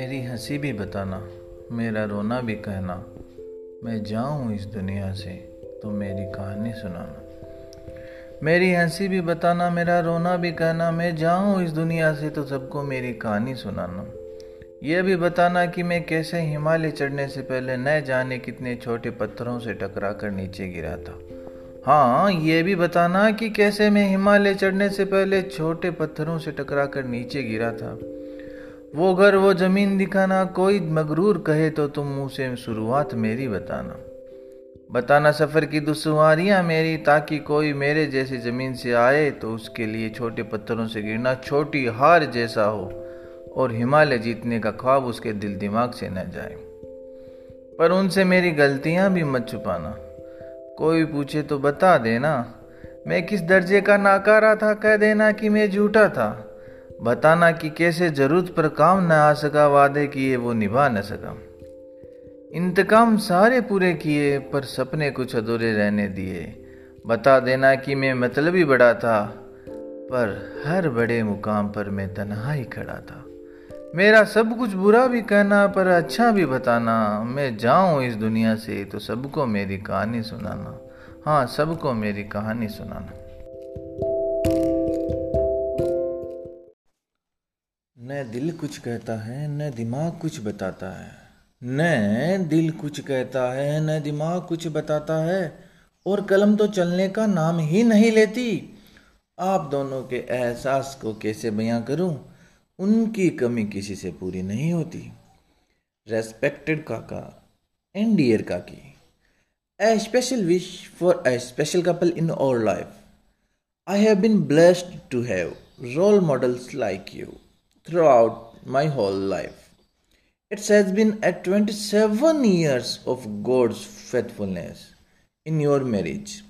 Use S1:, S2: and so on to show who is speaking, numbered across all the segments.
S1: मेरी हँसी भी बताना, मेरा रोना भी कहना। मैं जाऊँ इस दुनिया से तो मेरी कहानी सुनाना। मेरी हँसी भी बताना, मेरा रोना भी कहना, मैं जाऊँ इस दुनिया से तो सबको मेरी कहानी सुनाना। यह भी बताना कि मैं कैसे हिमालय चढ़ने से पहले न जाने कितने छोटे पत्थरों से टकरा कर नीचे गिरा था। हाँ ये भी बताना कि कैसे मैं हिमालय चढ़ने से पहले छोटे पत्थरों से टकरा कर नीचे गिरा था। वो घर, वो ज़मीन दिखाना। कोई मगरूर कहे तो तुम उसे शुरुआत मेरी बताना। बताना सफ़र की दुश्वारियाँ मेरी, ताकि कोई मेरे जैसे ज़मीन से आए तो उसके लिए छोटे पत्थरों से गिरना छोटी हार जैसा हो, और हिमालय जीतने का ख्वाब उसके दिल दिमाग से न जाए। पर उनसे मेरी गलतियाँ भी मत छुपाना। कोई पूछे तो बता देना। मैं किस दर्जे का नाकारा था, कह देना कि मैं झूठा था। बताना कि कैसे ज़रूरत पर काम न आ सका, वादे किए वो निभा न सका। इंतकाम सारे पूरे किए, पर सपने कुछ अधूरे रहने दिए। बता देना कि मैं मतलब ही बड़ा था, पर हर बड़े मुकाम पर मैं तनहा ही खड़ा था। मेरा सब कुछ बुरा भी कहना, पर अच्छा भी बताना। मैं जाऊँ इस दुनिया से तो सबको मेरी कहानी सुनाना। हाँ सबको मेरी कहानी सुनाना। न दिल कुछ कहता है, न दिमाग कुछ बताता है। न दिल कुछ कहता है, न दिमाग कुछ बताता है। और कलम तो चलने का नाम ही नहीं लेती। आप दोनों के एहसास को कैसे बयां करूँ, उनकी कमी किसी से पूरी नहीं होती। Respected kaka and dear kaki a special wish for a special couple in our life I have been blessed to have role models like you throughout my whole life. It has been at 27 years of God's faithfulness in your marriage.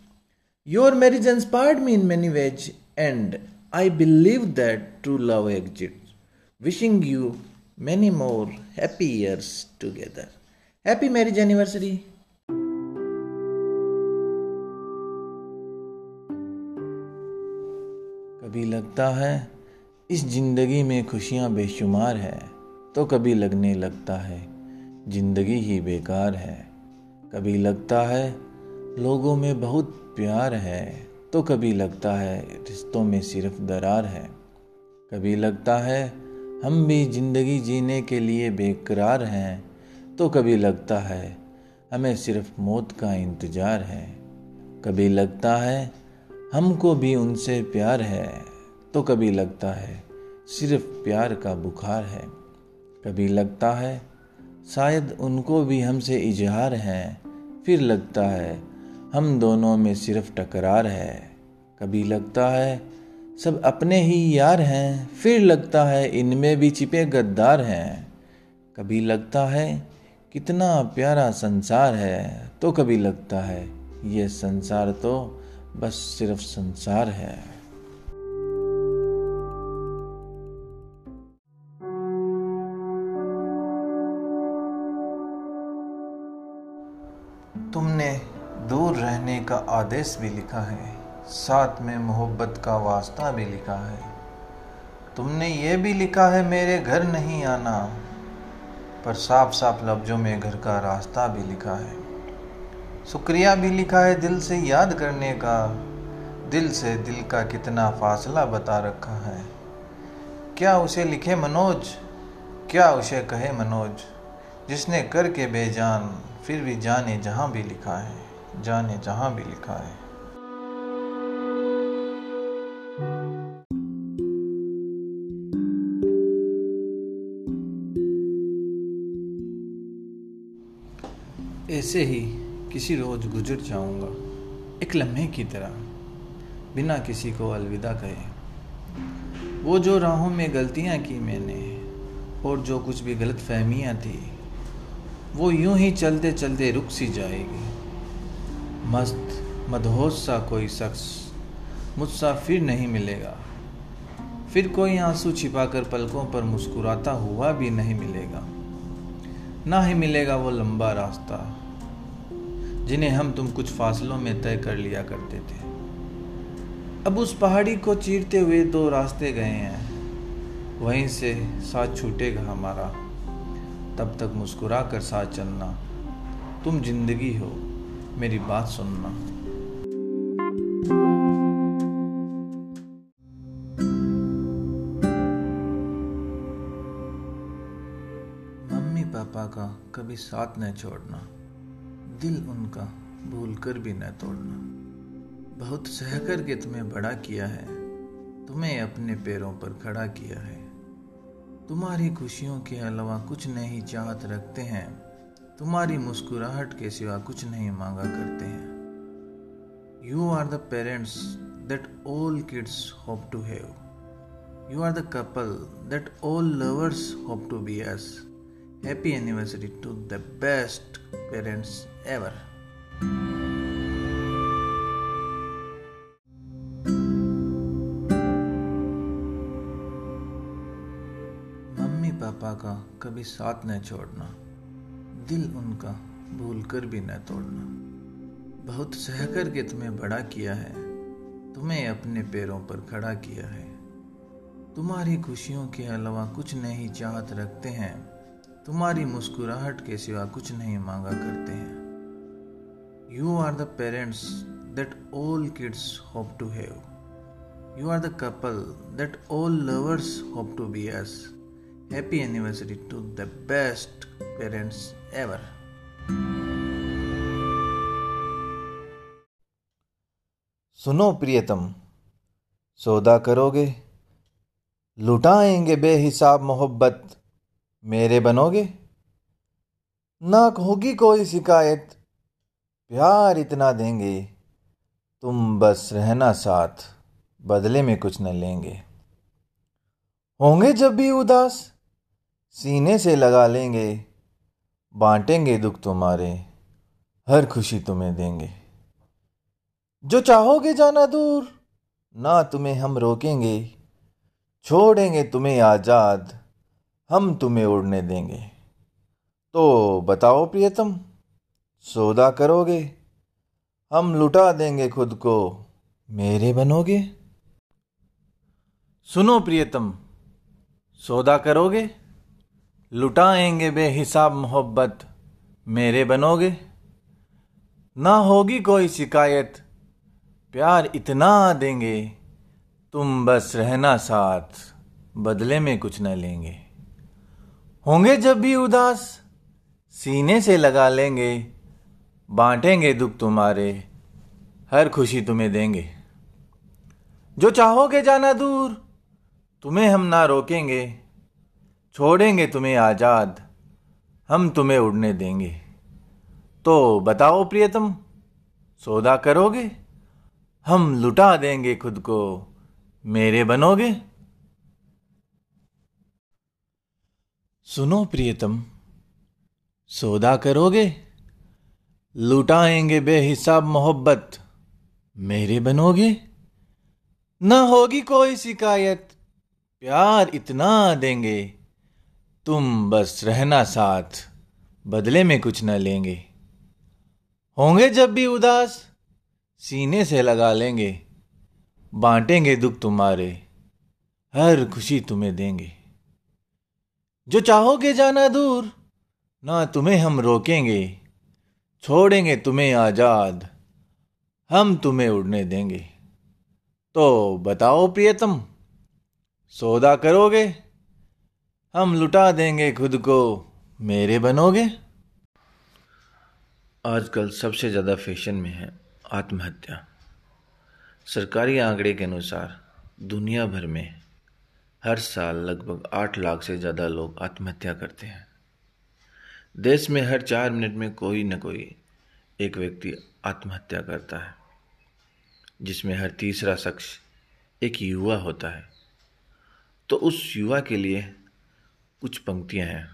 S1: Your marriage inspired me in many ways, and I believe that true love exists. Wishing you many more happy years together. Happy marriage anniversary! कभी लगता है इस ज़िंदगी में खुशियाँ बेशुमार है तो कभी लगने लगता है, ज़िंदगी ही बेकार है। कभी लगता है, लोगों में बहुत प्यार है तो कभी लगता है, रिश्तों में सिर्फ़ दरार है। कभी लगता है, हम भी ज़िंदगी जीने के लिए बेकरार हैं तो कभी लगता है, हमें सिर्फ़ मौत का इंतज़ार है। कभी लगता है, हमको भी उनसे प्यार है तो कभी लगता है सिर्फ़ प्यार का बुखार है। कभी लगता है शायद उनको भी हमसे इजहार है। फिर लगता है हम दोनों में सिर्फ़ टकरार है। कभी लगता है सब अपने ही यार हैं। फिर लगता है इनमें भी छिपे गद्दार हैं। कभी लगता है कितना प्यारा संसार है। तो कभी लगता है ये संसार तो बस सिर्फ़ संसार है। दूर रहने का आदेश भी लिखा है, साथ में मोहब्बत का वास्ता भी लिखा है। तुमने ये भी लिखा है, मेरे घर नहीं आना। पर साफ़ साफ़ लफ्ज़ों में घर का रास्ता भी लिखा है। शुक्रिया भी लिखा है दिल से याद करने का। दिल से दिल का कितना फासला बता रखा है। क्या उसे लिखे मनोज? क्या उसे कहे मनोज? जिसने करके बेजान, फिर भी जाने जहाँ भी लिखा है। जाने जहाँ भी लिखा है। ऐसे ही किसी रोज गुजर जाऊँगा, एक लम्हे की तरह, बिना किसी को अलविदा कहे। वो जो राहों में गलतियाँ की मैंने, और जो कुछ भी गलत फहमियाँ थी, वो यूँ ही चलते चलते रुक सी जाएगी। मस्त मदहोश सा कोई शख्स मुझसा फिर नहीं मिलेगा। फिर कोई आँसू छिपाकर पलकों पर मुस्कुराता हुआ भी नहीं मिलेगा। ना ही मिलेगा वो लंबा रास्ता, जिन्हें हम तुम कुछ फासलों में तय कर लिया करते थे। अब उस पहाड़ी को चीरते हुए दो रास्ते गए हैं। वहीं से साथ छूटेगा हमारा, तब तक मुस्कुरा कर साथ चलना। तुम ज़िंदगी हो। मेरी बात सुनना। मम्मी पापा का कभी साथ न छोड़ना। दिल उनका भूल कर भी न तोड़ना। बहुत सहकर के तुम्हें बड़ा किया है। तुम्हें अपने पैरों पर खड़ा किया है। तुम्हारी खुशियों के अलावा कुछ नहीं चाहत रखते हैं। तुम्हारी मुस्कुराहट के सिवा कुछ नहीं मांगा करते हैं। You are the parents that all kids hope to have you are the couple that all lovers hope to be as happy anniversary to the best parents ever mummy papa का कभी साथ न छोड़ना। दिल उनका भूल कर भी न तोड़ना। बहुत सहकर के तुम्हें बड़ा किया है, तुम्हें अपने पैरों पर खड़ा किया है। तुम्हारी खुशियों के अलावा कुछ नहीं चाहत रखते हैं, तुम्हारी मुस्कुराहट के सिवा कुछ नहीं मांगा करते हैं। You are the parents that all kids hope to have you are the couple that all lovers hope to be as happy anniversary to the best parents ever
S2: सुनो प्रियतम, सौदा करोगे? लुटाएँगे बेहिसाब मोहब्बत। मेरे बनोगे? ना होगी कोई शिकायत। प्यार इतना देंगे, तुम बस रहना साथ, बदले में कुछ न लेंगे। होंगे जब भी उदास सीने से लगा लेंगे, बांटेंगे दुख तुम्हारे, हर खुशी तुम्हें देंगे। जो चाहोगे जाना दूर, ना तुम्हें हम रोकेंगे, छोड़ेंगे तुम्हें आज़ाद, हम तुम्हें उड़ने देंगे। तो बताओ प्रियतम, सौदा करोगे, हम लुटा देंगे खुद को, मेरे बनोगे?
S1: सुनो प्रियतम, सौदा करोगे? लुटाएँगे बेहिसाब मोहब्बत। मेरे बनोगे? ना होगी कोई शिकायत। प्यार इतना देंगे, तुम बस रहना साथ, बदले में कुछ न लेंगे। होंगे जब भी उदास, सीने से लगा लेंगे, बांटेंगे दुख तुम्हारे, हर खुशी तुम्हें देंगे। जो चाहोगे जाना दूर, तुम्हें हम ना रोकेंगे छोड़ेंगे तुम्हें आज़ाद, हम तुम्हें उड़ने देंगे। तो बताओ प्रियतम, सौदा करोगे? हम लुटा देंगे खुद को, मेरे बनोगे? सुनो प्रियतम, सौदा करोगे? लुटाएँगे बेहिसाब मोहब्बत, मेरे बनोगे? ना होगी कोई शिकायत, प्यार इतना देंगे तुम बस रहना साथ, बदले में कुछ न लेंगे। होंगे जब भी उदास, सीने से लगा लेंगे। बांटेंगे दुख तुम्हारे, हर खुशी तुम्हें देंगे। जो चाहोगे जाना दूर, ना तुम्हें हम रोकेंगे। छोड़ेंगे तुम्हें आज़ाद, हम तुम्हें उड़ने देंगे। तो बताओ प्रियतम, सौदा करोगे? हम लुटा देंगे खुद को। मेरे बनोगे?
S2: आजकल सबसे ज़्यादा फ़ैशन में है आत्महत्या। सरकारी आंकड़े के अनुसार दुनिया भर में हर साल लगभग आठ लाख से ज़्यादा लोग आत्महत्या करते हैं। देश में हर चार मिनट में कोई न कोई एक व्यक्ति आत्महत्या करता है, जिसमें हर तीसरा शख्स एक युवा होता है। तो उस युवा के लिए कुछ पंक्तियाँ हैं।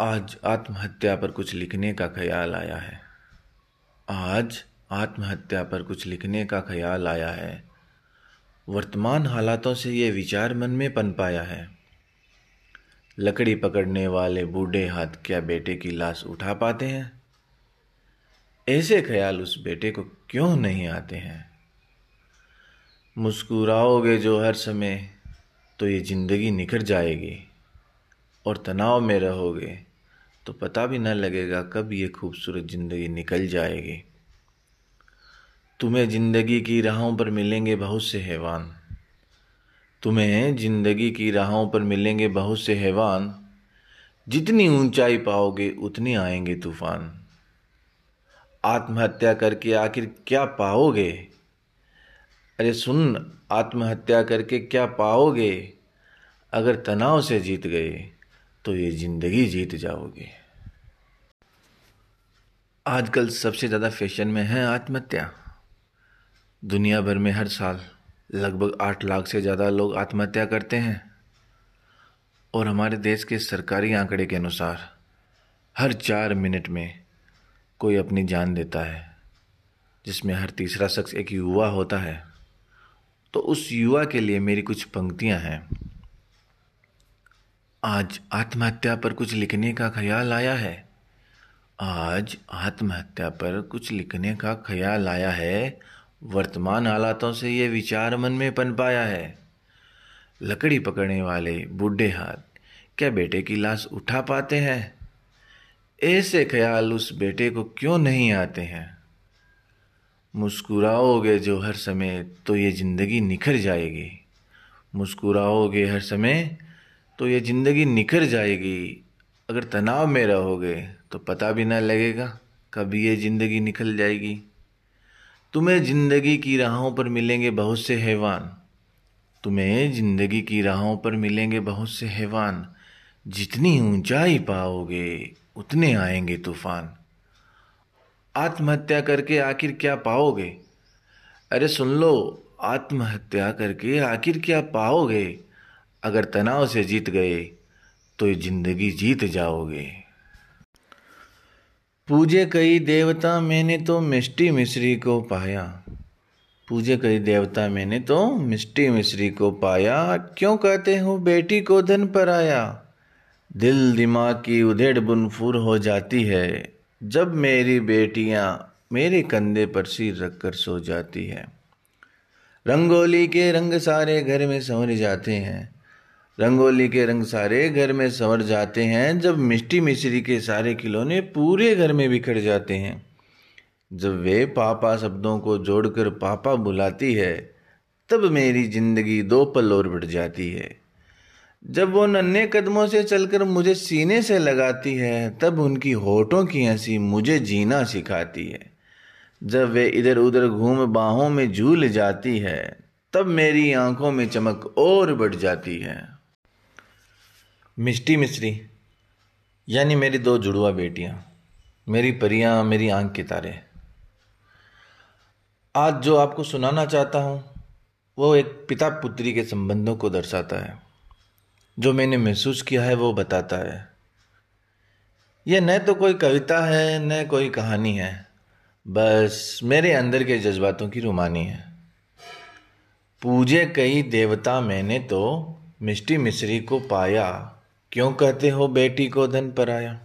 S2: आज आत्महत्या पर कुछ लिखने का ख्याल आया है। आज आत्महत्या पर कुछ लिखने का ख्याल आया है। वर्तमान हालातों से ये विचार मन में पन पाया है। लकड़ी पकड़ने वाले बूढ़े हाथ क्या बेटे की लाश उठा पाते हैं? ऐसे ख्याल उस बेटे को क्यों नहीं आते हैं? मुस्कुराओगे जो हर समय तो ये ज़िंदगी निखर जाएगी और तनाव में रहोगे तो पता भी न लगेगा कब ये खूबसूरत ज़िंदगी निकल जाएगी। तुम्हें ज़िंदगी की राहों पर मिलेंगे बहुत से हैवान। तुम्हें ज़िंदगी की राहों पर मिलेंगे बहुत से हैवान। जितनी ऊंचाई पाओगे, उतनी आएँगे तूफ़ान। आत्महत्या करके आखिर क्या पाओगे? अरे सुन, आत्महत्या करके क्या पाओगे? अगर तनाव से जीत गए तो ये ज़िंदगी जीत जाओगे। आजकल सबसे ज़्यादा फ़ैशन में है आत्महत्या। दुनिया भर में हर साल लगभग आठ लाख से ज़्यादा लोग आत्महत्या करते हैं। और हमारे देश के सरकारी आंकड़े के अनुसार, हर चार मिनट में कोई अपनी जान देता है, जिसमें हर तीसरा शख्स एक युवा होता है। तो उस युवा के लिए मेरी कुछ पंक्तियाँ हैं। आज आत्महत्या पर कुछ लिखने का ख्याल आया है। आज आत्महत्या पर कुछ लिखने का ख्याल आया है। वर्तमान हालातों से ये विचार मन में पन पाया है। लकड़ी पकड़ने वाले बूढ़े हाथ, क्या बेटे की लाश उठा पाते हैं? ऐसे ख्याल उस बेटे को क्यों नहीं आते हैं? मुस्कुराओगे जो हर समय तो ये ज़िंदगी निखर जाएगी। मुस्कुराओगे हर समय तो ये ज़िंदगी निखर जाएगी। अगर तनाव में रहोगे तो पता भी ना लगेगा कभी ये ज़िंदगी निकल जाएगी। तुम्हें ज़िंदगी की राहों पर मिलेंगे बहुत से हैवान। तुम्हें ज़िंदगी की राहों पर मिलेंगे बहुत से हैवान। जितनी ऊंचाई पाओगे, उतने आएँगे तूफ़ान। आत्महत्या करके आखिर क्या पाओगे? अरे सुन लो, आत्महत्या करके आखिर क्या पाओगे? अगर तनाव से जीत गए तो ज़िंदगी जीत जाओगे। पूजे कई देवता, मैंने तो मिष्टी मिश्री को पाया। पूजे कई देवता, मैंने तो मिष्टी मिश्री को पाया। क्यों कहते हो, बेटी को धन पर आया? दिल दिमाग की उधेड़ बुनफुर हो जाती है। जब मेरी बेटियाँ मेरे कंधे पर सिर रखकर सो जाती है, रंगोली के रंग सारे घर में संवर जाते हैं, रंगोली के रंग सारे घर में संवर जाते हैं, जब मिष्टी मिश्री के सारे खिलौने पूरे घर में बिखर जाते हैं, जब वे पापा शब्दों को जोड़कर पापा बुलाती है, तब मेरी ज़िंदगी दो पल और बढ़ जाती है। जब वो नन्हे कदमों से चलकर मुझे सीने से लगाती है, तब उनकी होठों की हँसी मुझे जीना सिखाती है। जब वे इधर उधर घूम बाहों में झूल जाती है, तब मेरी आँखों में चमक और बढ़ जाती है। मिष्टी मिश्री, यानी मेरी दो जुड़वा बेटियाँ, मेरी परियाँ, मेरी आँख के तारे। आज जो आपको सुनाना चाहता हूँ, वो एक पिता पुत्री के संबंधों को दर्शाता है। जो मैंने महसूस किया है वो बताता है। यह न तो कोई कविता है, न कोई कहानी है। बस मेरे अंदर के जज्बातों की रुमानी है। पूजे कई देवता मैंने तो मिष्टी मिश्री को पाया। क्यों कहते हो बेटी को धन पर आया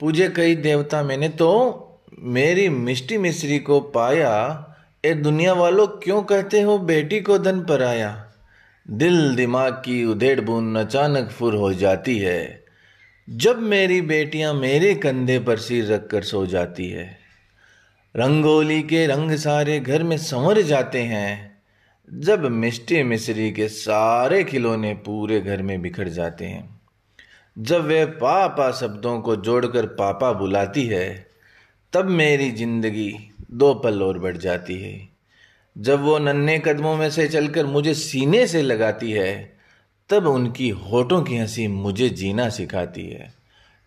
S2: पूजे कई देवता मैंने तो मेरी मिष्टी मिश्री को पाया। ए दुनिया वालों क्यों कहते हो बेटी को धन पर आया दिल दिमाग की उधेड़ बूंद अचानक फुर हो जाती है। जब मेरी बेटियाँ मेरे कंधे पर सिर रखकर सो जाती है। रंगोली के रंग सारे घर में संवर जाते हैं। जब मिष्टी मिश्री के सारे खिलौने पूरे घर में बिखर जाते हैं। जब वे पापा शब्दों को जोड़कर पापा बुलाती है, तब मेरी ज़िंदगी दो पल और बढ़ जाती है। जब वो नन्हे कदमों में से चलकर मुझे सीने से लगाती है, तब उनकी होठों की हँसी मुझे जीना सिखाती है।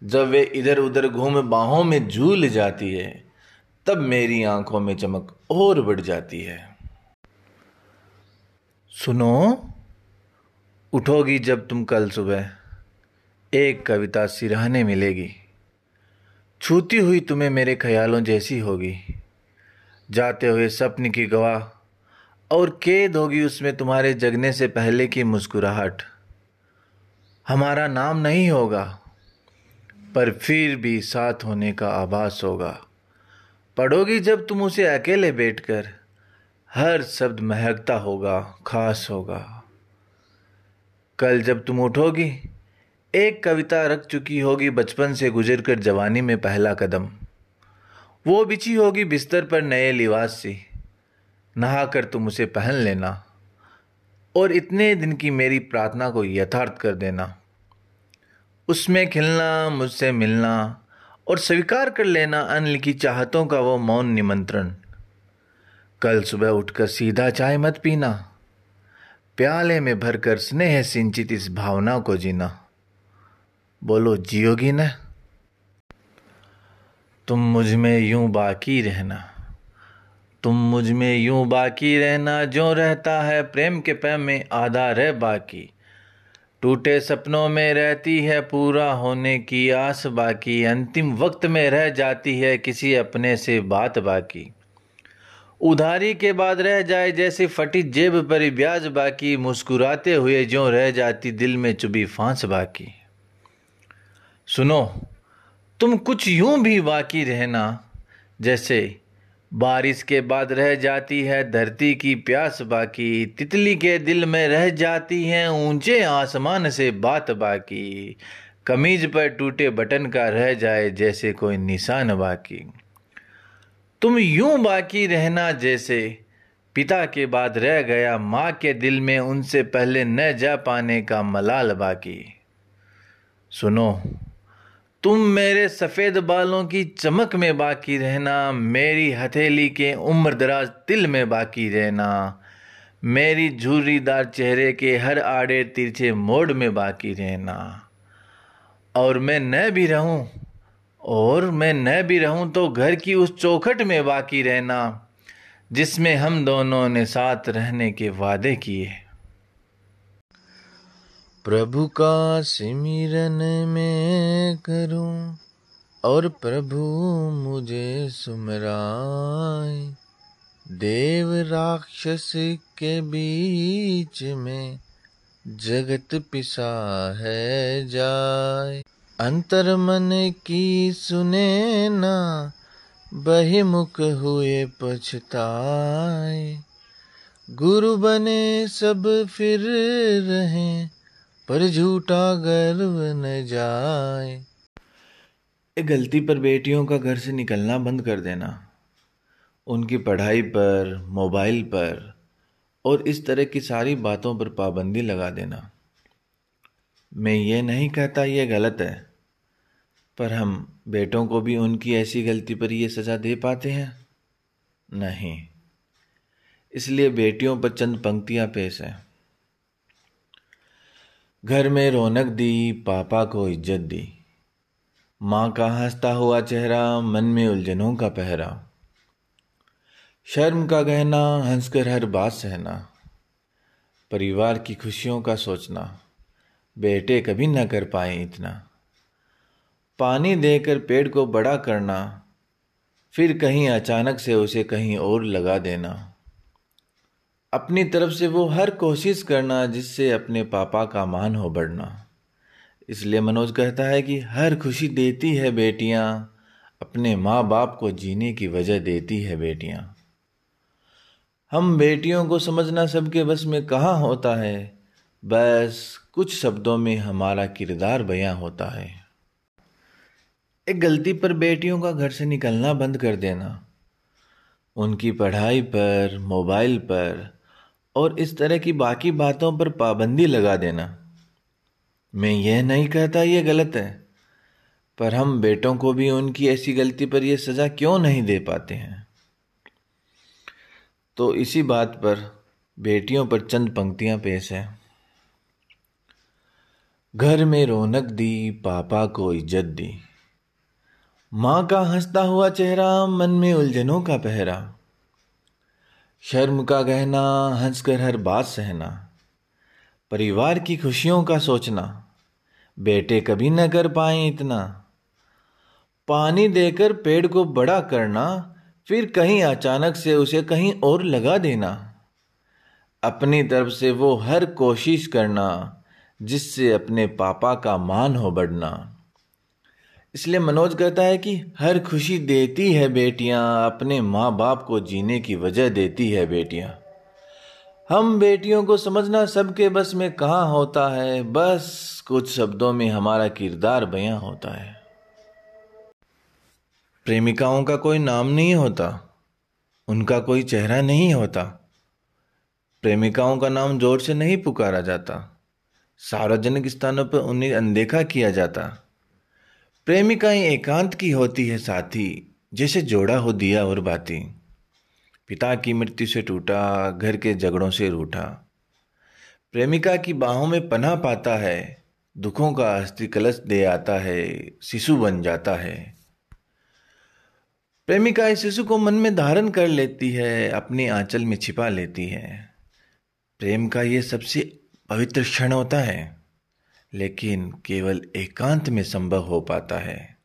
S2: जब वे इधर उधर घूम बाहों में झूल जाती है, तब मेरी आँखों में चमक और बढ़ जाती है। सुनो, उठोगी जब तुम कल सुबह, एक कविता सिरहने मिलेगी। छूती हुई तुम्हें मेरे ख्यालों जैसी होगी। जाते हुए सपन की गवाह और कैद होगी उसमें तुम्हारे जगने से पहले की मुस्कुराहट। हमारा नाम नहीं होगा, पर फिर भी साथ होने का आभास होगा। पढ़ोगी जब तुम उसे अकेले बैठकर, हर शब्द महकता होगा, खास होगा। कल जब तुम उठोगी,
S1: एक कविता रख चुकी होगी बचपन से गुजर कर जवानी में पहला कदम। वो बिछी होगी बिस्तर पर नए लिबास से। नहा कर तुम उसे पहन लेना और इतने दिन की मेरी प्रार्थना को यथार्थ कर देना। उसमें खिलना, मुझसे मिलना और स्वीकार कर लेना अनलिखी चाहतों का वो मौन निमंत्रण। कल सुबह उठकर सीधा चाय मत पीना। प्याले में भरकर स्नेह सिंचित इस भावना को जीना। बोलो, जियोगी ना? तुम मुझमें यूँ बाकी रहना। तुम मुझमें यूँ बाकी रहना, जो रहता है प्रेम के पैम में आधा रह बाकी। टूटे सपनों में रहती है पूरा होने की आस बाकी। अंतिम वक्त में रह जाती है किसी अपने से बात बाकी। उधारी के बाद रह जाए जैसे फटी जेब पर ब्याज बाकी। मुस्कुराते हुए जो रह जाती दिल में चुभी फांस बाकी। सुनो, तुम कुछ यूँ भी बाकी रहना, जैसे बारिश के बाद रह जाती है, धरती की प्यास बाकी। तितली के दिल में रह जाती है, ऊँचे आसमान से बात बाकी। कमीज पर टूटे बटन का रह जाए जैसे कोई निशान बाकी। तुम यूँ बाकी रहना जैसे, पिता के बाद रह गया माँ के दिल में, उनसे पहले न जा पाने का मलाल बाकी। सुनो तुम मेरे सफ़ेद बालों की चमक में बाकी रहना, मेरी हथेली के उम्र दराज तिल में बाकी रहना, मेरी झूरीदार चेहरे के हर आड़े तिरछे मोड़ में बाकी रहना। और मैं न भी रहूँ, और मैं न भी रहूँ तो घर की उस चौखट में बाकी रहना, जिसमें हम दोनों ने साथ रहने के वादे किए। प्रभु का सिमिरन में करूँ और प्रभु मुझे सुमराए। देव राक्षस के बीच में जगत पिसा है जाए। अंतर मन की सुने ना, बहिमुख हुए पछताए। गुरु बने सब फिर रहें पर झूठा गर्व न जाए। गलती पर बेटियों का घर से निकलना बंद कर देना। उनकी पढ़ाई पर, मोबाइल पर और इस तरह की सारी बातों पर पाबंदी लगा देना। मैं ये नहीं कहता ये गलत है, पर हम बेटों को भी उनकी ऐसी गलती पर ये सज़ा दे पाते हैं। नहीं, इसलिए बेटियों पर चंद पंक्तियाँ पेश हैं। घर में रौनक दी, पापा को इज़्ज़त दी। माँ का हंसता हुआ चेहरा, मन में उलझनों का पहरा। शर्म का गहना, हंसकर हर बात सहना। परिवार की खुशियों का सोचना। बेटे कभी न कर पाए इतना। पानी देकर पेड़ को बड़ा करना। फिर कहीं अचानक से उसे कहीं और लगा देना। अपनी तरफ़ से वो हर कोशिश करना जिससे अपने पापा का मान हो बढ़ना। इसलिए मनोज कहता है कि हर खुशी देती है बेटियाँ, अपने माँ बाप को जीने की वजह देती है बेटियाँ। हम बेटियों को समझना सबके बस में कहाँ होता है, बस कुछ शब्दों में हमारा किरदार बयां होता है। एक गलती पर बेटियों का घर से निकलना बंद कर देना। उनकी पढ़ाई पर, मोबाइल पर और इस तरह की बाकी बातों पर पाबंदी लगा देना। मैं यह नहीं कहता यह गलत है, पर हम बेटों को भी उनकी ऐसी गलती पर यह सज़ा क्यों नहीं दे पाते हैं? तो इसी बात पर बेटियों पर चंद पंक्तियाँ पेश है। घर में रौनक दी, पापा को इज़्ज़त दी। माँ का हंसता हुआ चेहरा, मन में उलझनों का पहरा। शर्म का गहना, हंसकर हर बात सहना। परिवार की खुशियों का सोचना, बेटे कभी न कर पाए इतना। पानी देकर पेड़ को बड़ा करना, फिर कहीं अचानक से उसे कहीं और लगा देना। अपनी तरफ़ से वो हर कोशिश करना, जिससे अपने पापा का मान हो बढ़ना। इसलिए मनोज कहता है कि हर खुशी देती है बेटियाँ, अपने माँ बाप को जीने की वजह देती है बेटियाँ। हम बेटियों को समझना सबके बस में कहाँ होता है, बस कुछ शब्दों में हमारा किरदार बयां होता है। प्रेमिकाओं का कोई नाम नहीं होता, उनका कोई चेहरा नहीं होता। प्रेमिकाओं का नाम ज़ोर से नहीं पुकारा जाता, सार्वजनिक स्थानों पर उन्हें अनदेखा किया जाता। प्रेमिकाएँ एकांत की होती है साथी, जैसे जोड़ा हो दिया और बाती। पिता की मृत्यु से टूटा, घर के झगड़ों से रूठा। प्रेमिका की बाहों में पनाह पाता है, दुखों का अस्थि कलश दे आता है, शिशु बन जाता है। प्रेमिका इस शिशु को मन में धारण कर लेती है, अपने आंचल में छिपा लेती है। प्रेम का ये सबसे पवित्र क्षण होता है। लेकिन केवल एकांत में संभव हो पाता है।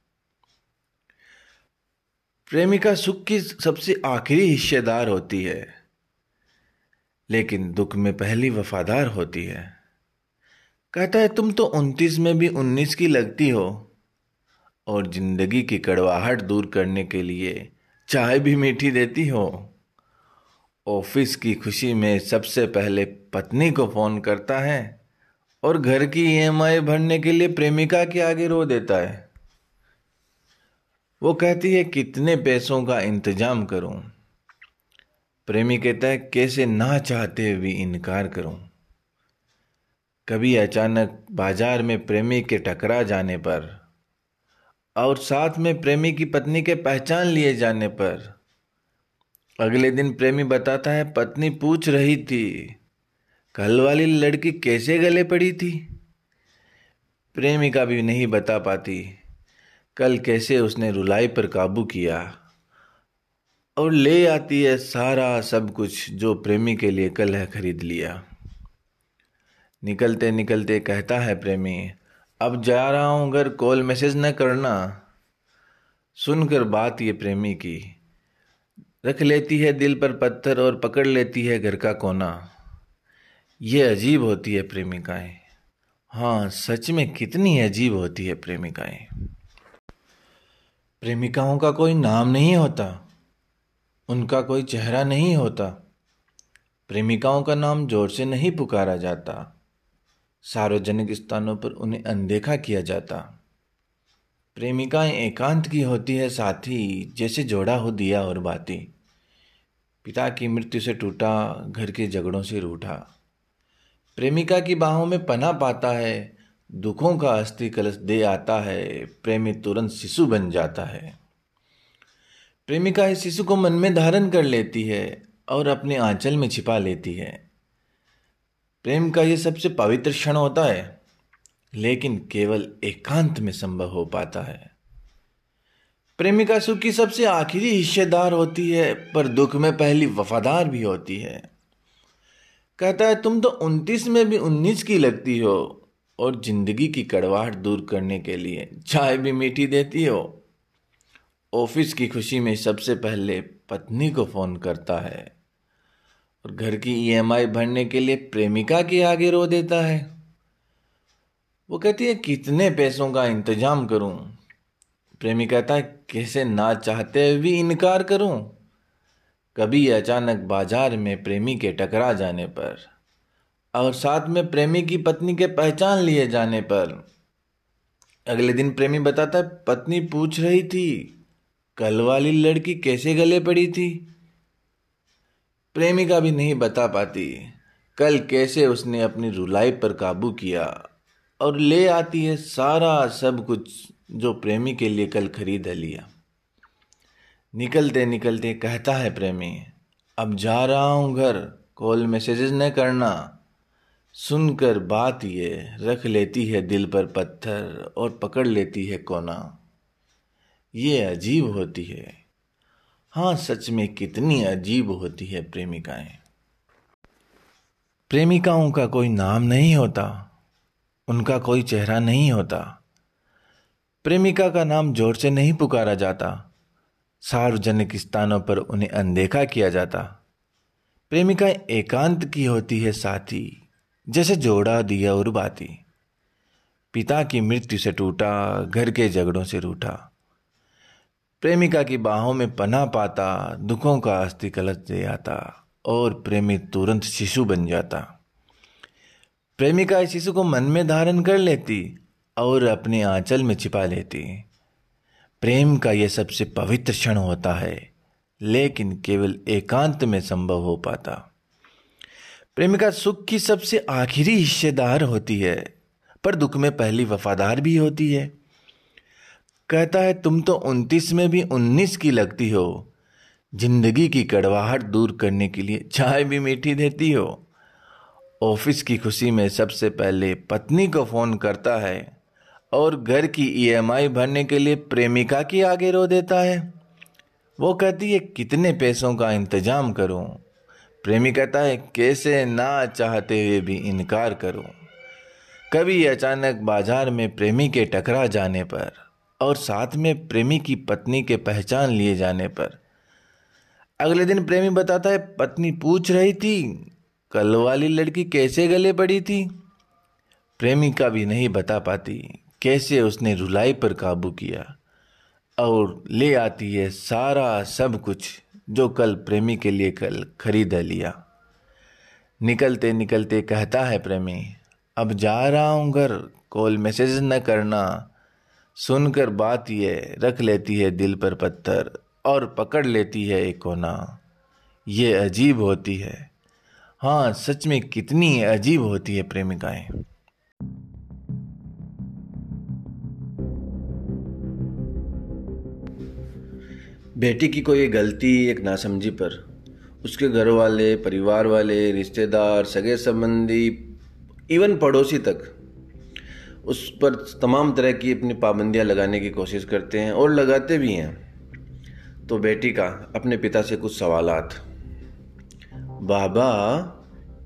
S1: प्रेमिका सुख की सबसे आखिरी हिस्सेदार होती है, लेकिन दुख में पहली वफादार होती है। कहता है, तुम तो उनतीस में भी उन्नीस की लगती हो और ज़िंदगी की कड़वाहट दूर करने के लिए चाय भी मीठी देती हो। ऑफ़िस की खुशी में सबसे पहले पत्नी को फ़ोन करता है और घर की ईएमआई भरने के लिए प्रेमिका के आगे रो देता है। वो कहती है, कितने पैसों का इंतज़ाम करूँ? प्रेमी कहता है, कैसे ना चाहते हुए इनकार करूँ? कभी अचानक बाज़ार में प्रेमी के टकरा जाने पर और साथ में प्रेमी की पत्नी के पहचान लिए जाने पर अगले दिन प्रेमी बताता है, पत्नी पूछ रही थी कल वाली लड़की कैसे गले पड़ी थी? प्रेमिका भी नहीं बता पाती। कल कैसे उसने रुलाई पर काबू किया? और ले आती है सारा सब कुछ जो प्रेमी के लिए कल है खरीद लिया। निकलते निकलते कहता है प्रेमी, अब जा रहा हूँ घर कॉल मैसेज न करना। सुनकर बात ये प्रेमी की। रख लेती है दिल पर पत्थर और पकड़ लेती है घर का कोना। ये अजीब होती है प्रेमिकाएँ। हाँ सच में कितनी अजीब होती है प्रेमिकाएँ। प्रेमिकाओं का कोई नाम नहीं होता। उनका कोई चेहरा नहीं होता। प्रेमिकाओं का नाम ज़ोर से नहीं पुकारा जाता। सार्वजनिक स्थानों पर उन्हें अनदेखा किया जाता। प्रेमिकाएँ एकांत की होती है, साथी जैसे जोड़ा हो दिया और बाती। पिता की मृत्यु से टूटा, घर के झगड़ों से रूठा। प्रेमिका की बाहों में पना पाता है, दुखों का अस्थि कलश दे आता है, प्रेमी तुरंत शिशु बन जाता है। प्रेमिका इस शिशु को मन में धारण कर लेती है और अपने आंचल में छिपा लेती है। प्रेम का यह सबसे पवित्र क्षण होता है, लेकिन केवल एकांत में संभव हो पाता है। प्रेमिका सुख की सबसे आखिरी हिस्सेदार होती है, पर दुख में पहली वफादार भी होती है। कहता है, तुम तो उनतीस में भी उन्नीस की लगती हो और ज़िंदगी की कड़वाहट दूर करने के लिए चाय भी मीठी देती हो। ऑफ़िस की खुशी में सबसे पहले पत्नी को फ़ोन करता है और घर की ईएमआई भरने के लिए प्रेमिका के आगे रो देता है। वो कहती है, कितने पैसों का इंतज़ाम करूँ? प्रेमी कहता है, कैसे ना चाहते हुए भी इनकार करूँ? कभी अचानक बाज़ार में प्रेमी के टकरा जाने पर और साथ में प्रेमी की पत्नी के पहचान लिए जाने पर। अगले दिन प्रेमी बताता है, पत्नी पूछ रही थी, कल वाली लड़की कैसे गले पड़ी थी? प्रेमिका भी नहीं बता पाती, कल कैसे उसने अपनी रुलाई पर काबू किया और ले आती है सारा सब कुछ जो प्रेमी के लिए कल खरीद लिया। निकलते निकलते कहता है प्रेमी, अब जा रहा हूँ घर, कॉल मैसेजेस न करना। सुनकर बात ये, रख लेती है दिल पर पत्थर और पकड़ लेती है कोना। ये अजीब होती है। हाँ सच में कितनी अजीब होती है प्रेमिकाएँ। प्रेमिकाओं का कोई नाम नहीं होता, उनका कोई चेहरा नहीं होता। प्रेमिका का नाम ज़ोर से नहीं पुकारा जाता। सार्वजनिक स्थानों पर उन्हें अनदेखा किया जाता। प्रेमिका एकांत की होती है साथी, जैसे जोड़ा, दिया और बाती। पिता की मृत्यु से टूटा, घर के झगड़ों से रूठा। प्रेमिका की बाहों में पना पाता, दुखों का अस्थि कलश दे आता
S2: और प्रेमी तुरंत शिशु बन जाता। प्रेमिका इस शिशु को मन में धारण कर लेती और अपने आंचल में छिपा लेती। प्रेम का यह सबसे पवित्र क्षण होता है, लेकिन केवल एकांत में संभव हो पाता। प्रेमिका सुख की सबसे आखिरी हिस्सेदार होती है, पर दुख में पहली वफादार भी होती है। कहता है, तुम तो उनतीस में भी उन्नीस की लगती हो। ज़िंदगी की कड़वाहट दूर करने के लिए चाय भी मीठी देती हो। ऑफ़िस की खुशी में सबसे पहले पत्नी को फ़ोन करता है। और घर की ईएमआई भरने के लिए प्रेमिका की आगे रो देता है। वो कहती है, कितने पैसों का इंतज़ाम करूँ? प्रेमी कहता है, कैसे ना चाहते हुए भी इनकार करूँ? कभी अचानक बाज़ार में प्रेमी के टकरा जाने पर और साथ में प्रेमी की पत्नी के पहचान लिए जाने पर, अगले दिन प्रेमी बताता है, पत्नी पूछ रही थी, कल वाली लड़की कैसे गले पड़ी थी? प्रेमिका भी नहीं बता पाती। कैसे उसने रुलाई पर काबू किया और ले आती है सारा सब कुछ जो कल प्रेमी के लिए कल खरीद लिया। निकलते निकलते कहता है प्रेमी, अब जा रहा हूँ घर, कॉल मैसेज न करना। सुनकर बात ये रख लेती है दिल पर पत्थर और पकड़ लेती है एक कोना। ये अजीब होती है। हाँ सच में कितनी अजीब होती है प्रेमिकाएँ। बेटी की कोई गलती एक नासमझी पर, उसके घर वाले, परिवार वाले, रिश्तेदार, सगे संबंधी इवन पड़ोसी तक, उस पर तमाम तरह की अपनी पाबंदियाँ लगाने की कोशिश करते हैं और लगाते भी हैं। तो बेटी का अपने पिता से कुछ सवालात। बाबा,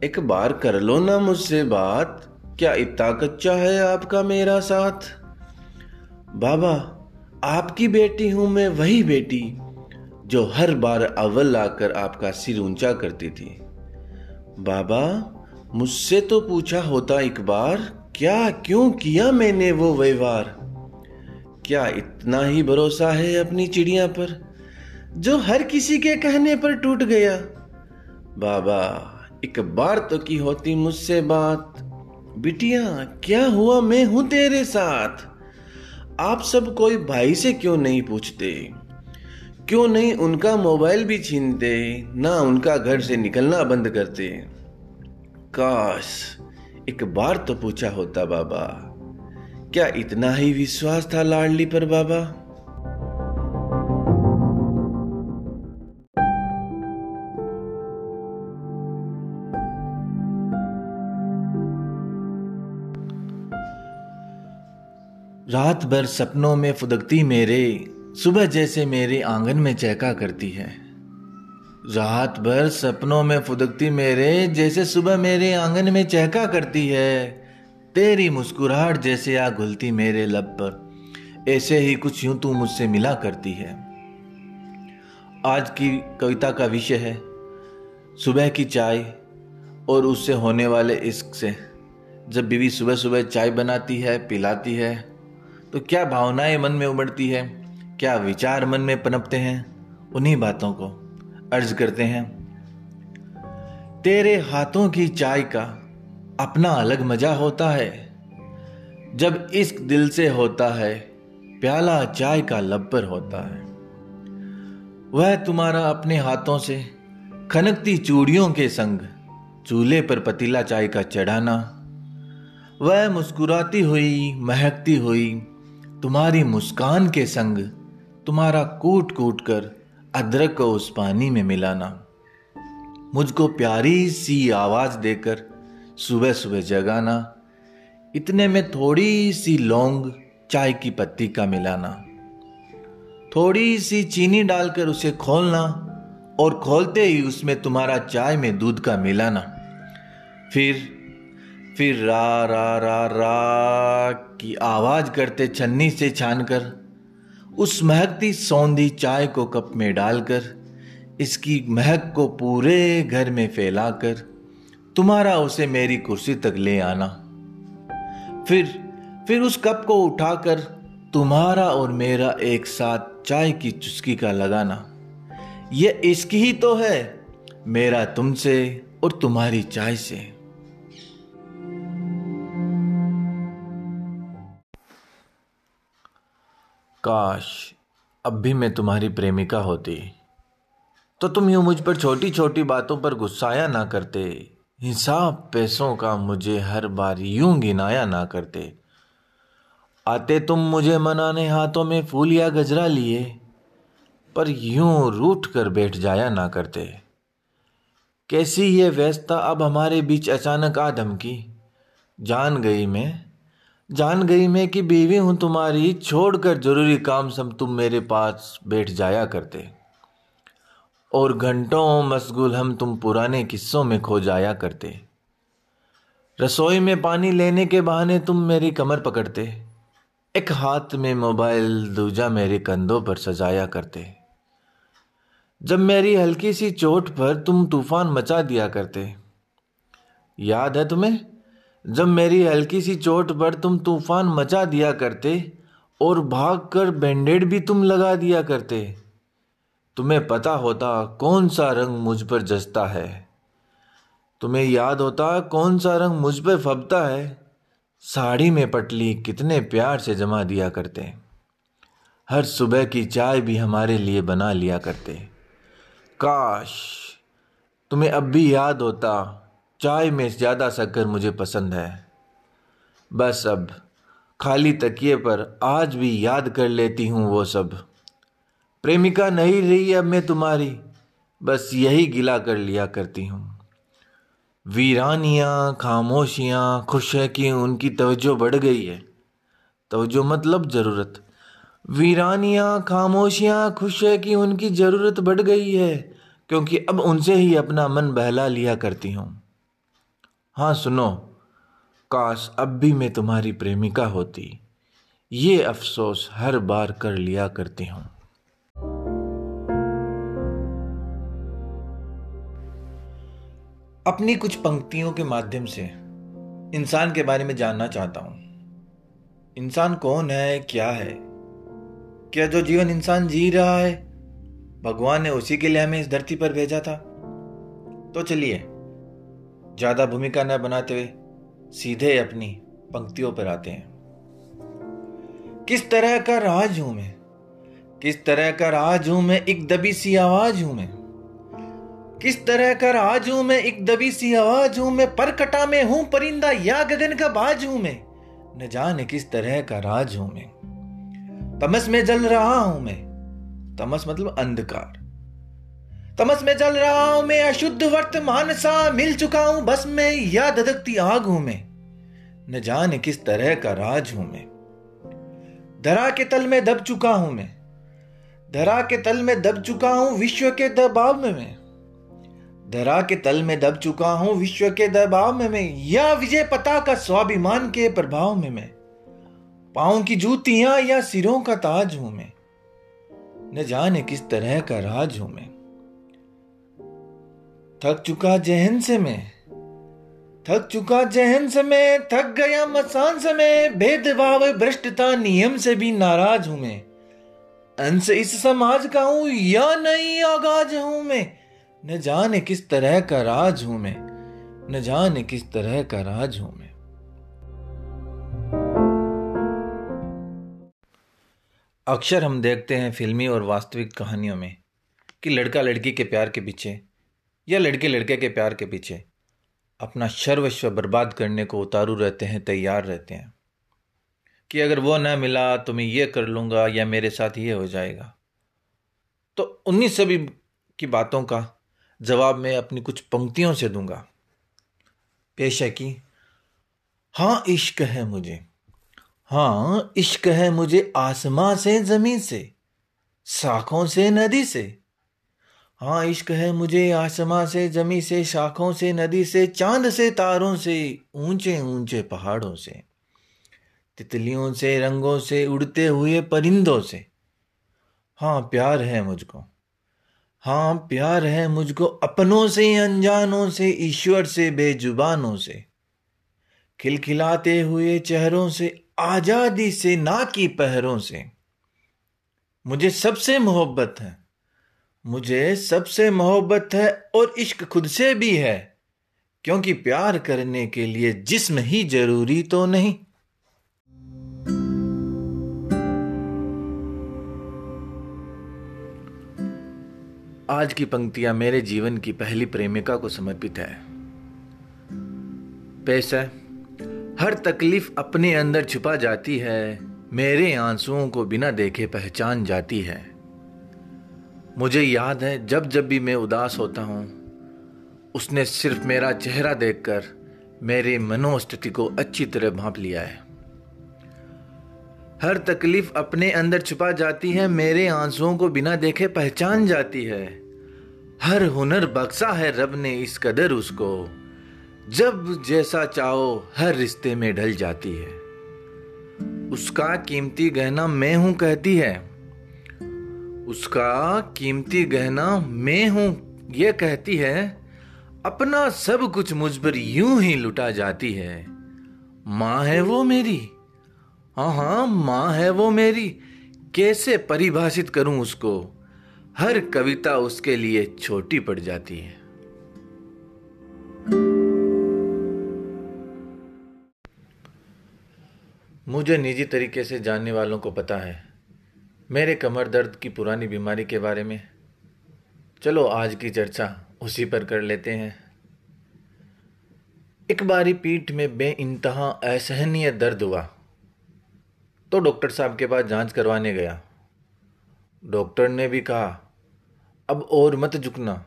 S2: एक बार कर लो ना मुझसे बात, क्या इतना कच्चा है आपका मेरा साथ? बाबा, आपकी बेटी हूँ मैं, वही बेटी। जो हर बार अव्वल आकर आपका सिर ऊँचा करती थी। बाबा, मुझसे तो पूछा होता एक बार, क्या, क्यों किया मैंने वो व्यवहार? क्या इतना ही भरोसा है अपनी चिड़िया पर, जो हर किसी के कहने पर टूट गया? बाबा, एक बार तो की होती मुझसे बात। बिटिया, क्या हुआ मैं हूँ तेरे साथ? आप सब कोई भाई से क्यों नहीं पूछते? क्यों नहीं उनका मोबाइल भी छीनते, ना उनका घर से निकलना बंद करते? काश, एक बार तो पूछा होता बाबा। क्या इतना ही विश्वास था लाडली पर बाबा? रात भर सपनों में फुदकती मेरे सुबह जैसे मेरे आँगन में चहका करती है। रात भर सपनों में फुदकती मेरे, जैसे सुबह मेरे आँगन में चहका करती है। तेरी मुस्कुराहट जैसे आ घुलती मेरे लब पर। ऐसे ही कुछ यूँ तू मुझसे मिला करती है। आज की कविता का विषय है, सुबह की चाय और उससे होने वाले इश्क से। जब बीवी सुबह सुबह चाय बनाती है, पिलाती है तो क्या भावनाएँ मन में उमड़ती है? क्या विचार मन में पनपते हैं? उन्हीं बातों को अर्ज़ करते हैं। तेरे हाथों की चाय का अपना अलग मज़ा होता है। जब इश्क दिल से होता है, प्याला चाय का लब पर होता है। वह तुम्हारा अपने हाथों से खनकती चूड़ियों के संग चूल्हे पर पतीला चाय का चढ़ाना। वह मुस्कुराती हुई, महकती हुई तुम्हारी मुस्कान के संग तुम्हारा कूट कूट कर अदरक को उस पानी में मिलाना। मुझको प्यारी सी आवाज़ देकर सुबह सुबह जगाना। इतने में थोड़ी सी लौंग, चाय की पत्ती का मिलाना। थोड़ी सी चीनी डालकर उसे खोलना और खोलते ही उसमें तुम्हारा चाय में दूध का मिलाना। फिर फिर रा रा रा रा की आवाज़ करते छन्नी से छानकर उस महकती सौंधी चाय को कप में डालकर, इसकी महक को पूरे घर में फैलाकर, तुम्हारा उसे मेरी कुर्सी तक ले आना। फिर फिर उस कप को उठाकर तुम्हारा और मेरा एक साथ चाय की चुस्की का लगाना। यह इसकी ही तो है, मेरा तुमसे और तुम्हारी चाय से। काश अब भी मैं तुम्हारी प्रेमिका होती। तो तुम यूँ मुझ पर छोटी छोटी बातों पर गुस्साया ना करते। हिसाब पैसों का मुझे हर बार यूँ गिनाया ना करते। आते तुम मुझे मनाने हाथों में फूल या गजरा लिए, पर यूँ रूठ कर बैठ जाया ना करते। कैसी ये व्यस्तता अब हमारे बीच अचानक आ धमकी? जान गई मैं। जान गई मैं कि बीवी हूँ तुम्हारी, छोड़कर ज़रूरी काम सब तुम मेरे पास बैठ जाया करते। और घंटों मशगूल हम तुम पुराने किस्सों में खो जाया करते। रसोई में पानी लेने के बहाने तुम मेरी कमर पकड़ते। एक हाथ में मोबाइल, दूजा मेरे कंधों पर सजाया करते। जब मेरी हल्की सी चोट पर तुम तूफ़ान मचा दिया करते। याद है तुम्हें? जब मेरी हल्की सी चोट पर तुम तूफ़ान मचा दिया करते और भाग कर बैंडेड भी तुम लगा दिया करते, तुम्हें पता होता कौन सा रंग मुझ पर जसता है। तुम्हें याद होता कौन सा रंग मुझ पर फबता है। साड़ी में पटली कितने प्यार से जमा दिया करते। हर सुबह की चाय भी हमारे लिए बना लिया करते। काश तुम्हें अब भी याद होता चाय में ज़्यादा शक्कर मुझे पसंद है। बस अब, खाली तकिए पर आज भी याद कर लेती हूँ वो सब। प्रेमिका नहीं रही अब मैं तुम्हारी, बस यही गिला कर लिया करती हूँ। वीरानियाँ, खामोशियाँ, खुश है कि उनकी तवज्जो बढ़ गई है। तवज्जो मतलब ज़रूरत। वीरानियाँ, खामोशियाँ, खुश है कि उनकी ज़रूरत बढ़ गई है, क्योंकि अब उनसे ही अपना मन बहला लिया करती हूँ। हाँ सुनो। काश अब भी मैं तुम्हारी प्रेमिका होती। ये अफसोस हर बार कर लिया करती हूँ। अपनी कुछ पंक्तियों के माध्यम से इंसान के बारे में जानना चाहता हूँ। इंसान कौन है, क्या है? क्या जो जीवन इंसान जी रहा है, भगवान ने उसी के लिए हमें इस धरती पर भेजा था? तो चलिए ज़्यादा भूमिका न बनाते हुए सीधे अपनी पंक्तियों पर आते हैं। किस तरह का राज हूँ मैं? किस तरह का राज हूँ मैं? एक दबी सी आवाज़ हूँ मैं। किस तरह का राज हूँ मैं? एक दबी सी आवाज़ हूँ मैं। परकटा में हूँ, परिंदा या गगन का बाज हूँ मैं। न जाने किस तरह का राज हूँ मैं। तमस में जल रहा हूँ मैं। तमस मतलब अंधकार। तमस में जल रहा हूँ, मैं अशुद्ध वर्तमान सा मिल चुका हूँ, बस में या धधकती आग हूँ मैं। न जाने किस तरह का राज हूँ मैं। धरा के तल में दब चुका हूँ मैं। धरा के तल में दब चुका हूँ विश्व के दबाव में मैं। धरा के तल में दब चुका हूँ विश्व के दबाव में मैं। या विजय पता का स्वाभिमान के प्रभाव में मैं। पाओ की जूतियाँ या सिरों का ताज हूँ मैं। न जाने किस तरह का राज हूँ मैं। थक चुका जहन से मैं, थक चुका जहन से मैं, थक गया मसान से मैं, भेदभाव भ्रष्टता नियम से भी नाराज़ हूँ मैं। अंश इस समाज का हूँ या नहीं आगाज़ हूँ मैं। न जाने किस तरह का राज हूँ मैं, न जाने किस तरह का राज हूँ मैं। अक्सर हम देखते हैं फिल्मी और वास्तविक कहानियों में कि लड़का लड़की के प्यार के पीछे या लड़के लड़के के प्यार के पीछे। अपना सर्वस्व बर्बाद करने को उतारू रहते हैं, तैयार रहते हैं। कि अगर वो ना मिला तो मैं ये कर लूँगा या मेरे साथ ये हो जाएगा। तो उन्हीं सभी की बातों का जवाब मैं अपनी कुछ पंक्तियों से दूँगा। पेश है कि हाँ इश्क है मुझे। हाँ इश्क है मुझे आसमां से, ज़मीन से शाखों से, नदी से। हाँ इश्क है मुझे आसमां से, जमी से, शाखों से, नदी से, चाँद से, तारों से, ऊँचे ऊँचे पहाड़ों से, तितलियों से, रंगों से, उड़ते हुए परिंदों से। हाँ प्यार है मुझको। हाँ प्यार है मुझको अपनों से, अनजानों से, ईश्वर से, बेजुबानों से। खिलखिलाते हुए चेहरों से, आज़ादी से, ना की पहरों से। मुझे सबसे मोहब्बत है। मुझे सबसे मोहब्बत है और इश्क खुद से भी है, क्योंकि प्यार करने के लिए जिस्म ही ज़रूरी तो नहीं। आज की पंक्तियाँ मेरे जीवन की पहली प्रेमिका को समर्पित है। पैसा हर तकलीफ़ अपने अंदर छुपा जाती है, मेरे आंसुओं को बिना देखे पहचान जाती है। मुझे याद है, जब जब भी मैं उदास होता हूँ, उसने सिर्फ़ मेरा चेहरा देखकर मेरे मनोस्थिति को अच्छी तरह भांप लिया है। हर तकलीफ़ अपने अंदर छुपा जाती है, मेरे आंसुओं को बिना देखे पहचान जाती है। हर हुनर बख्शा है, रब ने इस कदर उसको। जब जैसा चाहो, हर रिश्ते में ढल जाती है। उसका कीमती गहना मैं हूँ कहती है। उसका कीमती गहना मैं हूँ, यह कहती है, अपना सब कुछ मुझ पर यूँ ही लुटा जाती है। माँ है वो मेरी। हाँ हाँ माँ है वो मेरी। कैसे परिभाषित करूँ उसको? हर कविता उसके लिए छोटी पड़ जाती है। मुझे निजी तरीके से जानने वालों को पता है। मेरे कमर दर्द की पुरानी बीमारी के बारे में। चलो, आज की चर्चा उसी पर कर लेते हैं। एक बारी पीठ में बे इंतहा असहनीय दर्द हुआ। तो डॉक्टर साहब के पास जाँच करवाने गया। डॉक्टर ने भी कहा, अब और मत झुकना।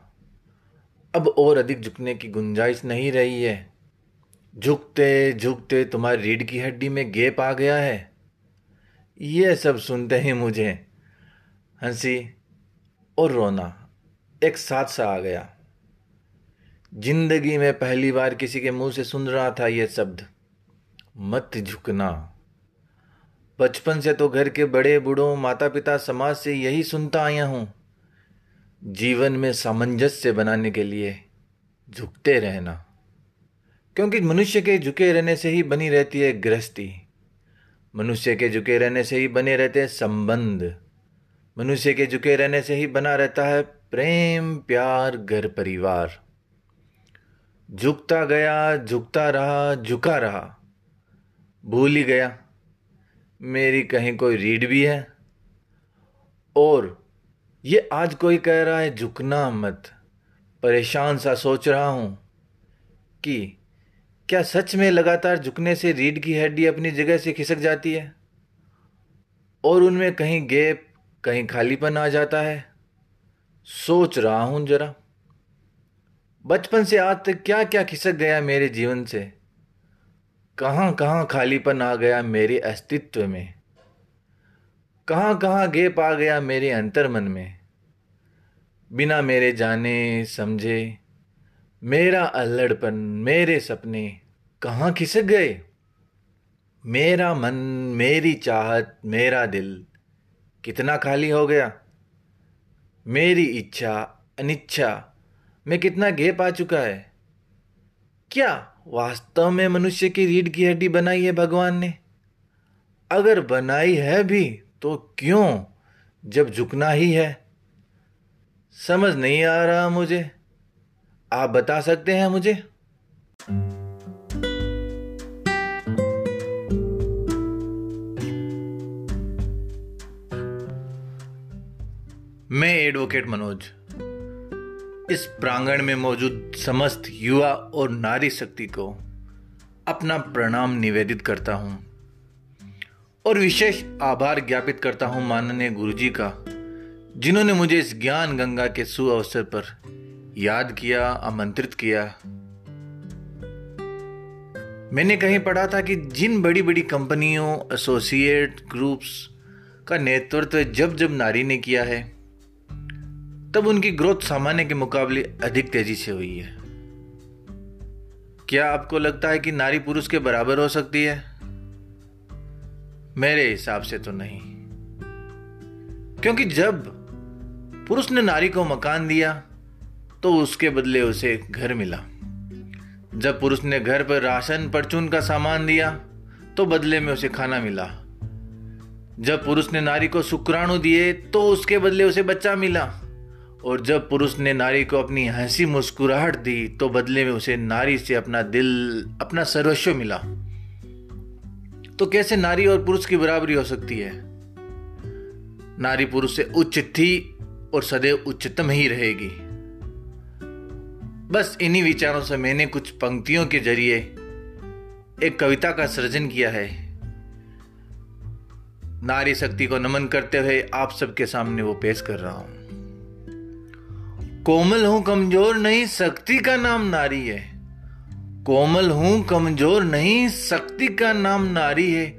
S2: अब और अधिक झुकने की गुंजाइश नहीं रही है। झुकते झुकते तुम्हारी रीढ़ की हड्डी में गेप आ गया है। यह सब सुनते ही मुझे हँसी और रोना एक साथ सा आ गया। ज़िंदगी में पहली बार किसी के मुँह से सुन रहा था यह शब्द, मत झुकना। बचपन से तो घर के बड़े बूढ़ों माता पिता समाज से यही सुनता आया हूँ, जीवन में सामंजस्य बनाने के लिए झुकते रहना। क्योंकि मनुष्य के झुके रहने से ही बनी रहती है गृहस्थी। मनुष्य के झुके रहने से ही बने रहते हैं संबंध। मनुष्य के झुके रहने से ही बना रहता है प्रेम, प्यार, घर, परिवार। झुकता गया, झुकता रहा, झुका रहा। भूल ही गया। मेरी कहीं कोई रीढ़ भी है। और ये आज कोई कह रहा है, झुकना मत। परेशान सा सोच रहा हूँ कि क्या सच में लगातार झुकने से रीढ़ की हड्डी अपनी जगह से खिसक जाती है? और उनमें कहीं गैप, कहीं खालीपन आ जाता है? सोच रहा हूँ जरा। बचपन से आज तक क्या क्या खिसक गया मेरे जीवन से? कहाँ कहाँ खालीपन आ गया मेरे अस्तित्व में? कहाँ कहाँ गैप आ गया मेरे अंतर्मन में? बिना मेरे जाने, समझे मेरा अल्लड़पन, मेरे सपने कहाँ खिसक गए? मेरा मन, मेरी चाहत, मेरा दिल कितना खाली हो गया। मेरी इच्छा, अनिच्छा में कितना घे पा चुका है। क्या वास्तव में मनुष्य की रीढ़ की हड्डी बनाई है भगवान ने? अगर बनाई है भी तो क्यों जब झुकना ही है? समझ नहीं आ रहा मुझे। आप बता सकते हैं मुझे? मैं एडवोकेट मनोज। इस प्रांगण में मौजूद समस्त युवा और नारी शक्ति को अपना प्रणाम निवेदित करता हूँ और विशेष आभार ज्ञापित करता हूँ माननीय गुरुजी का, जिन्होंने मुझे इस ज्ञान गंगा के सुअवसर पर याद किया, आमंत्रित किया। मैंने कहीं पढ़ा था कि जिन बड़ी बड़ी कंपनियों, एसोसिएट ग्रुप्स का नेतृत्व जब जब नारी ने किया है, तब उनकी ग्रोथ सामान्य के मुकाबले अधिक तेज़ी से हुई है। क्या आपको लगता है कि नारी पुरुष के बराबर हो सकती है? मेरे हिसाब से तो नहीं। क्योंकि जब पुरुष ने नारी को मकान दिया तो उसके बदले उसे घर मिला। जब पुरुष ने घर पर राशन परचून का सामान दिया तो बदले में उसे खाना मिला। जब पुरुष ने नारी को शुक्राणु दिए तो उसके बदले उसे बच्चा मिला।
S1: और जब पुरुष ने नारी को अपनी हँसी मुस्कुराहट दी तो बदले में उसे नारी से अपना दिल, अपना सर्वस्व मिला। तो कैसे नारी और पुरुष की बराबरी हो सकती है? नारी पुरुष से उच्च थी और सदैव उच्चतम ही रहेगी। बस इन्हीं विचारों से मैंने कुछ पंक्तियों के ज़रिए एक कविता का सृजन किया है। नारी शक्ति को नमन करते हुए आप सबके सामने वो पेश कर रहा हूँ। कोमल हूँ कमज़ोर नहीं, शक्ति का नाम नारी है। कोमल हूँ कमज़ोर नहीं, शक्ति का नाम नारी है।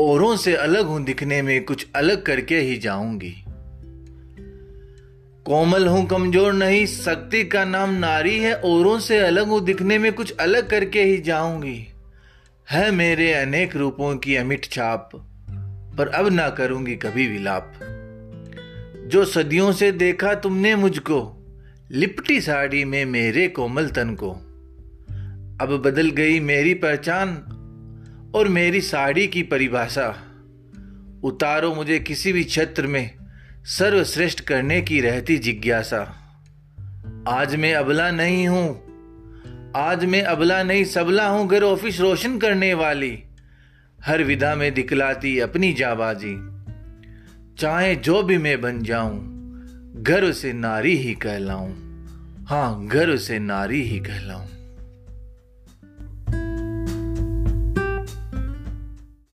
S1: औरों से अलग हूँ, दिखने में कुछ अलग करके ही जाऊँगी। कोमल हूँ, कमज़ोर नहीं, शक्ति का नाम नारी है, औरों से अलग हूँ, दिखने में कुछ अलग करके ही जाऊँगी। है मेरे अनेक रूपों की अमिट छाप, पर अब ना करूँगी कभी विलाप। जो सदियों से देखा तुमने मुझको, लिपटी साड़ी में मेरे कोमल तन को। अब बदल गई मेरी पहचान और मेरी साड़ी की परिभाषा। उतारो मुझे किसी भी क्षेत्र में सर्वश्रेष्ठ करने की रहती जिज्ञासा। आज मैं अबला नहीं हूँ। आज मैं अबला नहीं, सबला हूँ, घर ऑफ़िस रोशन करने वाली। हर विधा में दिखलाती अपनी जाबाजी। चाहे जो भी मैं बन जाऊँ, घर से नारी ही कहलाऊं। हाँ घर से नारी ही कहलाऊं।